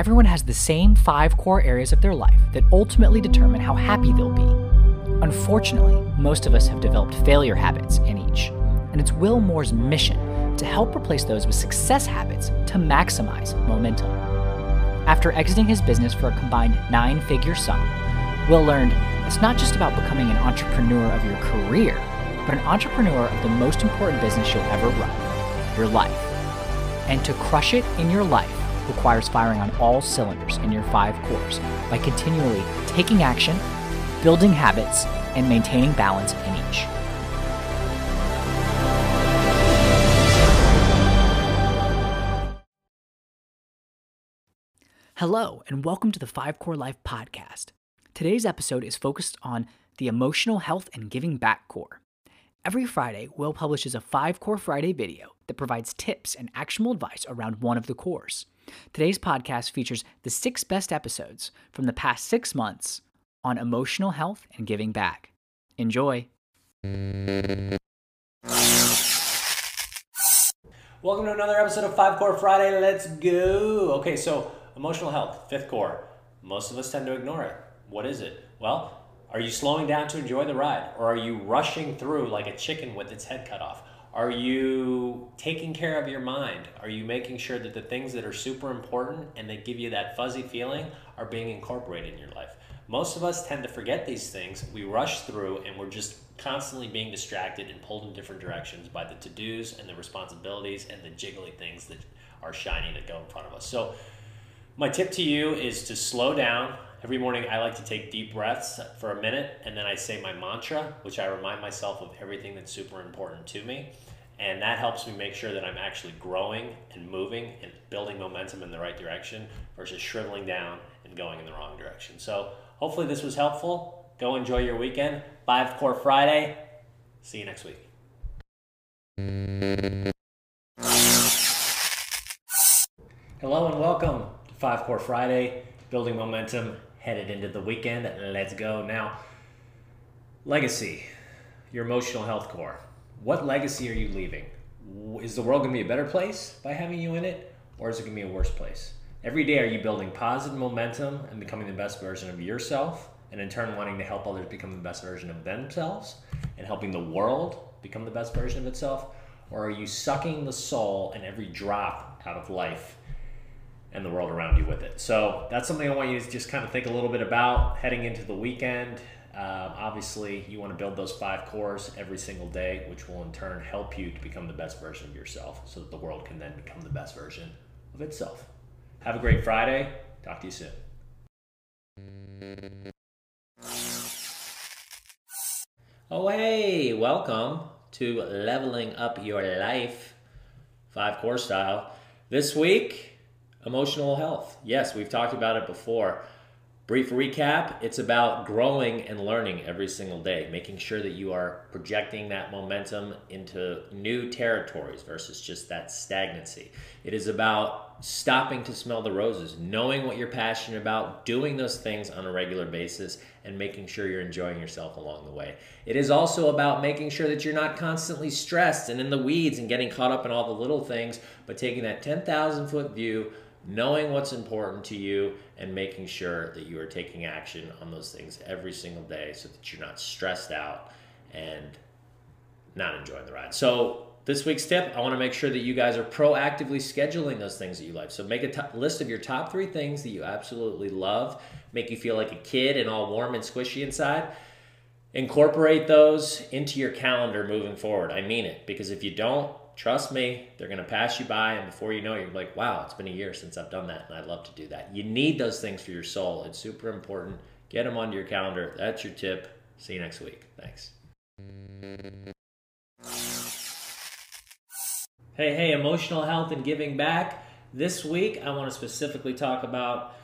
Everyone has the same five core areas of their life that ultimately determine how happy they'll be. Unfortunately, most of us have developed failure habits in each, and it's Will Moore's mission to help replace those with success habits to maximize momentum. After exiting his business for a combined nine figure sum, Will learned it's not just about becoming an entrepreneur of your career, but an entrepreneur of the most important business you'll ever run your life. And to crush it in your life requires firing on all cylinders in your five cores by continually taking action, building habits, and maintaining balance in each. Hello, and welcome to the Five Core Life podcast. Today's episode is focused on the emotional health and giving back core. Every Friday, Will publishes a Five Core Friday video that provides tips and actionable advice around one of the cores. Today's podcast features the six best episodes from the past six months on emotional health and giving back. Enjoy. Welcome to another episode of Five Core Friday. Let's go. Okay, so emotional health, fifth core. Most of us tend to ignore it. What is it? Well, are you slowing down to enjoy the ride? Or are you rushing through like a chicken with its head cut off? Are you taking care of your mind? Are you making sure that the things that are super important and that give you that fuzzy feeling are being incorporated in your life? Most of us tend to forget these things. We rush through and we're just constantly being distracted and pulled in different directions by the to dos and the responsibilities and the jiggly things that are shiny that go in front of us. So, my tip to you is to slow down. Every morning, I like to take deep breaths for a minute and then I say my mantra, which I remind myself of everything that's super important to me. And that helps me make sure that I'm actually growing and moving and building momentum in the right direction versus shriveling down and going in the wrong direction. So, hopefully, this was helpful. Go enjoy your weekend. Five Core Friday. See you next week. Hello and welcome to Five Core Friday, building momentum, headed into the weekend. Let's go. Now, legacy, your emotional health core. What legacy are you leaving? Is the world going to be a better place by having you in it, or is it going to be a worse place? Every day, are you building positive momentum and becoming the best version of yourself, and in turn, wanting to help others become the best version of themselves and helping the world become the best version of itself? Or are you sucking the soul and every drop out of life and the world around you with it. So that's something I want you to just kind of think a little bit about heading into the weekend. Um, obviously, you want to build those five cores every single day, which will in turn help you to become the best version of yourself so that the world can then become the best version of itself. Have a great Friday. Talk to you soon. Oh, hey, welcome to Leveling Up Your Life, five core style. This week, Emotional health. Yes, we've talked about it before. Brief recap it's about growing and learning every single day, making sure that you are projecting that momentum into new territories versus just that stagnancy. It is about stopping to smell the roses, knowing what you're passionate about, doing those things on a regular basis, and making sure you're enjoying yourself along the way. It is also about making sure that you're not constantly stressed and in the weeds and getting caught up in all the little things, but taking that 10,000 foot view knowing what's important to you and making sure that you are taking action on those things every single day so that you're not stressed out and not enjoying the ride. So, this week's tip I want to make sure that you guys are proactively scheduling those things that you like. So, make a list of your top three things that you absolutely love, make you feel like a kid and all warm and squishy inside. Incorporate those into your calendar moving forward. I mean it because if you don't, Trust me, they're going to pass you by, and before you know it, you're like, wow, it's been a year since I've done that, and I'd love to do that. You need those things for your soul. It's super important. Get them onto your calendar. That's your tip. See you next week. Thanks. Hey, hey, emotional health and giving back. This week, I want to specifically talk about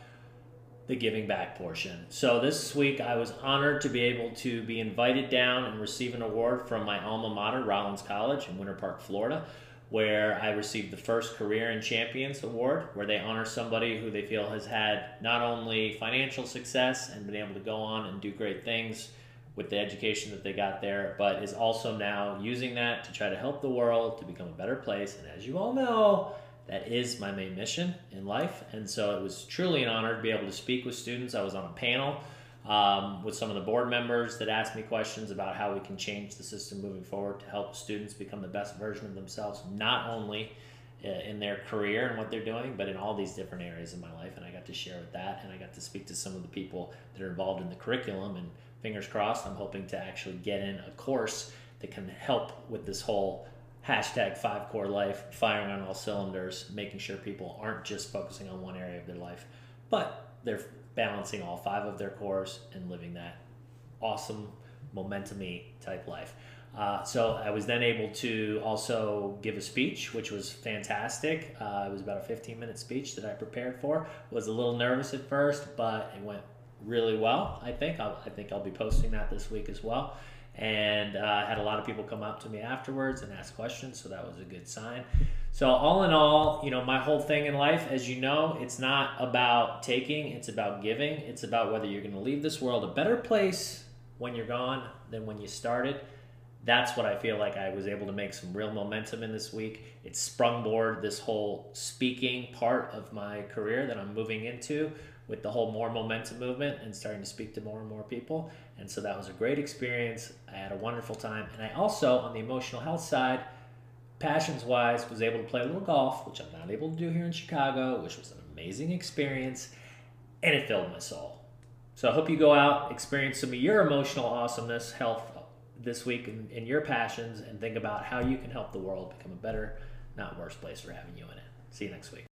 the giving back portion. So this week I was honored to be able to be invited down and receive an award from my alma mater, Rollins College in Winter Park, Florida, where I received the first Career and Champions Award, where they honor somebody who they feel has had not only financial success and been able to go on and do great things with the education that they got there, but is also now using that to try to help the world to become a better place. And as you all know, that is my main mission in life. And so it was truly an honor to be able to speak with students. I was on a panel um, with some of the board members that asked me questions about how we can change the system moving forward to help students become the best version of themselves, not only uh, in their career and what they're doing, but in all these different areas of my life. And I got to share with that, and I got to speak to some of the people that are involved in the curriculum. And fingers crossed, I'm hoping to actually get in a course that can help with this whole hashtag five core life, firing on all cylinders, making sure people aren't just focusing on one area of their life, but they're balancing all five of their cores and living that awesome momentumy type life. Uh, so I was then able to also give a speech, which was fantastic. Uh, it was about a 15 minute speech that I prepared for. Was a little nervous at first, but it went really well. I think I'll, I think I'll be posting that this week as well and uh, had a lot of people come up to me afterwards and ask questions so that was a good sign. So all in all you know my whole thing in life as you know it's not about taking it's about giving. It's about whether you're going to leave this world a better place when you're gone than when you started. That's what i feel like i was able to make some real momentum in this week. It sprungboard this whole speaking part of my career that i'm moving into with the whole more momentum movement and starting to speak to more and more people. And so that was a great experience. I had a wonderful time. And I also, on the emotional health side, passions wise, was able to play a little golf, which I'm not able to do here in Chicago, which was an amazing experience. And it filled my soul. So I hope you go out, experience some of your emotional awesomeness, health this week in, in your passions, and think about how you can help the world become a better, not worse place for having you in it. See you next week.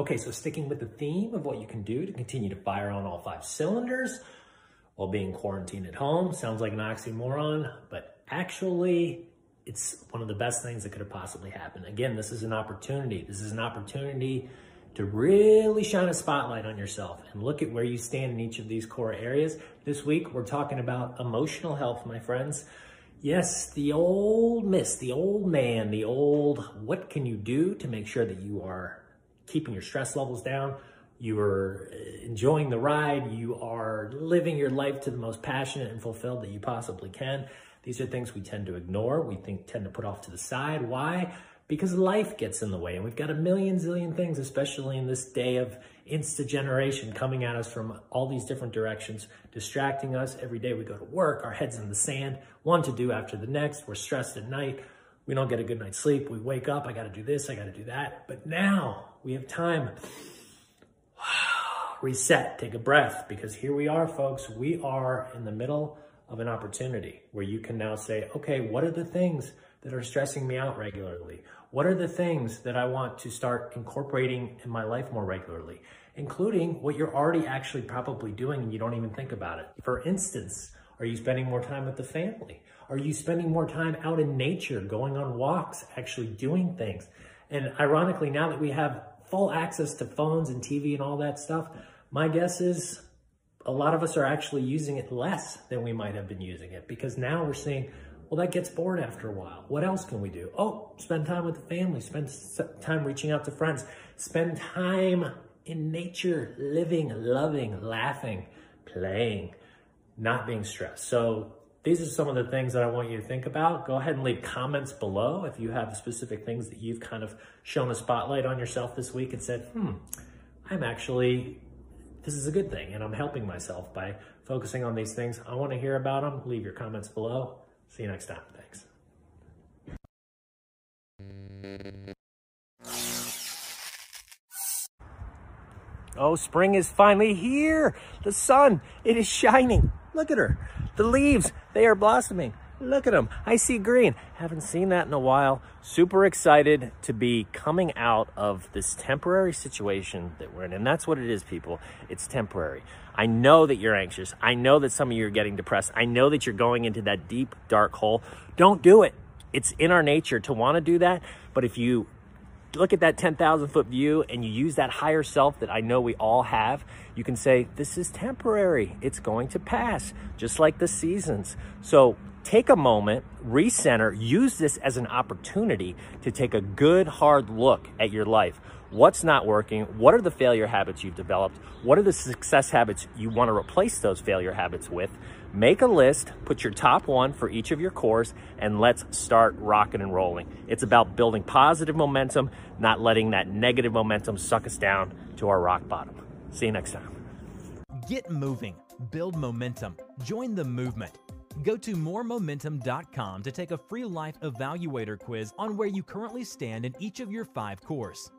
Okay, so sticking with the theme of what you can do to continue to fire on all five cylinders while being quarantined at home sounds like an oxymoron, but actually it's one of the best things that could have possibly happened. Again, this is an opportunity. This is an opportunity to really shine a spotlight on yourself and look at where you stand in each of these core areas. This week, we're talking about emotional health, my friends. Yes, the old miss, the old man, the old what can you do to make sure that you are keeping your stress levels down. You are uh, enjoying the ride. You are living your life to the most passionate and fulfilled that you possibly can. These are things we tend to ignore. We think tend to put off to the side. Why? Because life gets in the way and we've got a million zillion things, especially in this day of insta generation coming at us from all these different directions, distracting us. Every day we go to work, our heads in the sand, one to do after the next. We're stressed at night. We don't get a good night's sleep. We wake up, I got to do this, I got to do that. But now we have time. Reset, take a breath, because here we are, folks. We are in the middle of an opportunity where you can now say, okay, what are the things that are stressing me out regularly? What are the things that I want to start incorporating in my life more regularly? Including what you're already actually probably doing and you don't even think about it. For instance, are you spending more time with the family? Are you spending more time out in nature, going on walks, actually doing things? And ironically, now that we have full access to phones and TV and all that stuff, my guess is a lot of us are actually using it less than we might have been using it because now we're seeing, well, that gets bored after a while. What else can we do? Oh, spend time with the family, spend time reaching out to friends, spend time in nature, living, loving, laughing, playing, not being stressed. So these are some of the things that I want you to think about. Go ahead and leave comments below if you have specific things that you've kind of shown a spotlight on yourself this week and said, hmm, I'm actually, this is a good thing and I'm helping myself by focusing on these things. I want to hear about them. Leave your comments below. See you next time. Thanks. Oh, spring is finally here. The sun, it is shining. Look at her. The leaves, they are blossoming. Look at them. I see green. Haven't seen that in a while. Super excited to be coming out of this temporary situation that we're in. And that's what it is, people. It's temporary. I know that you're anxious. I know that some of you are getting depressed. I know that you're going into that deep, dark hole. Don't do it. It's in our nature to want to do that. But if you look at that 10,000 foot view and you use that higher self that I know we all have, you can say, this is temporary. It's going to pass, just like the seasons. So take a moment, recenter, use this as an opportunity to take a good hard look at your life. what's not working, what are the failure habits you've developed, what are the success habits you want to replace those failure habits with. Make a list, put your top one for each of your cores, and let's start rocking and rolling. It's about building positive momentum, not letting that negative momentum suck us down to our rock bottom. See you next time. Get moving, build momentum, join the movement. Go to moremomentum.com to take a free life evaluator quiz on where you currently stand in each of your five cores.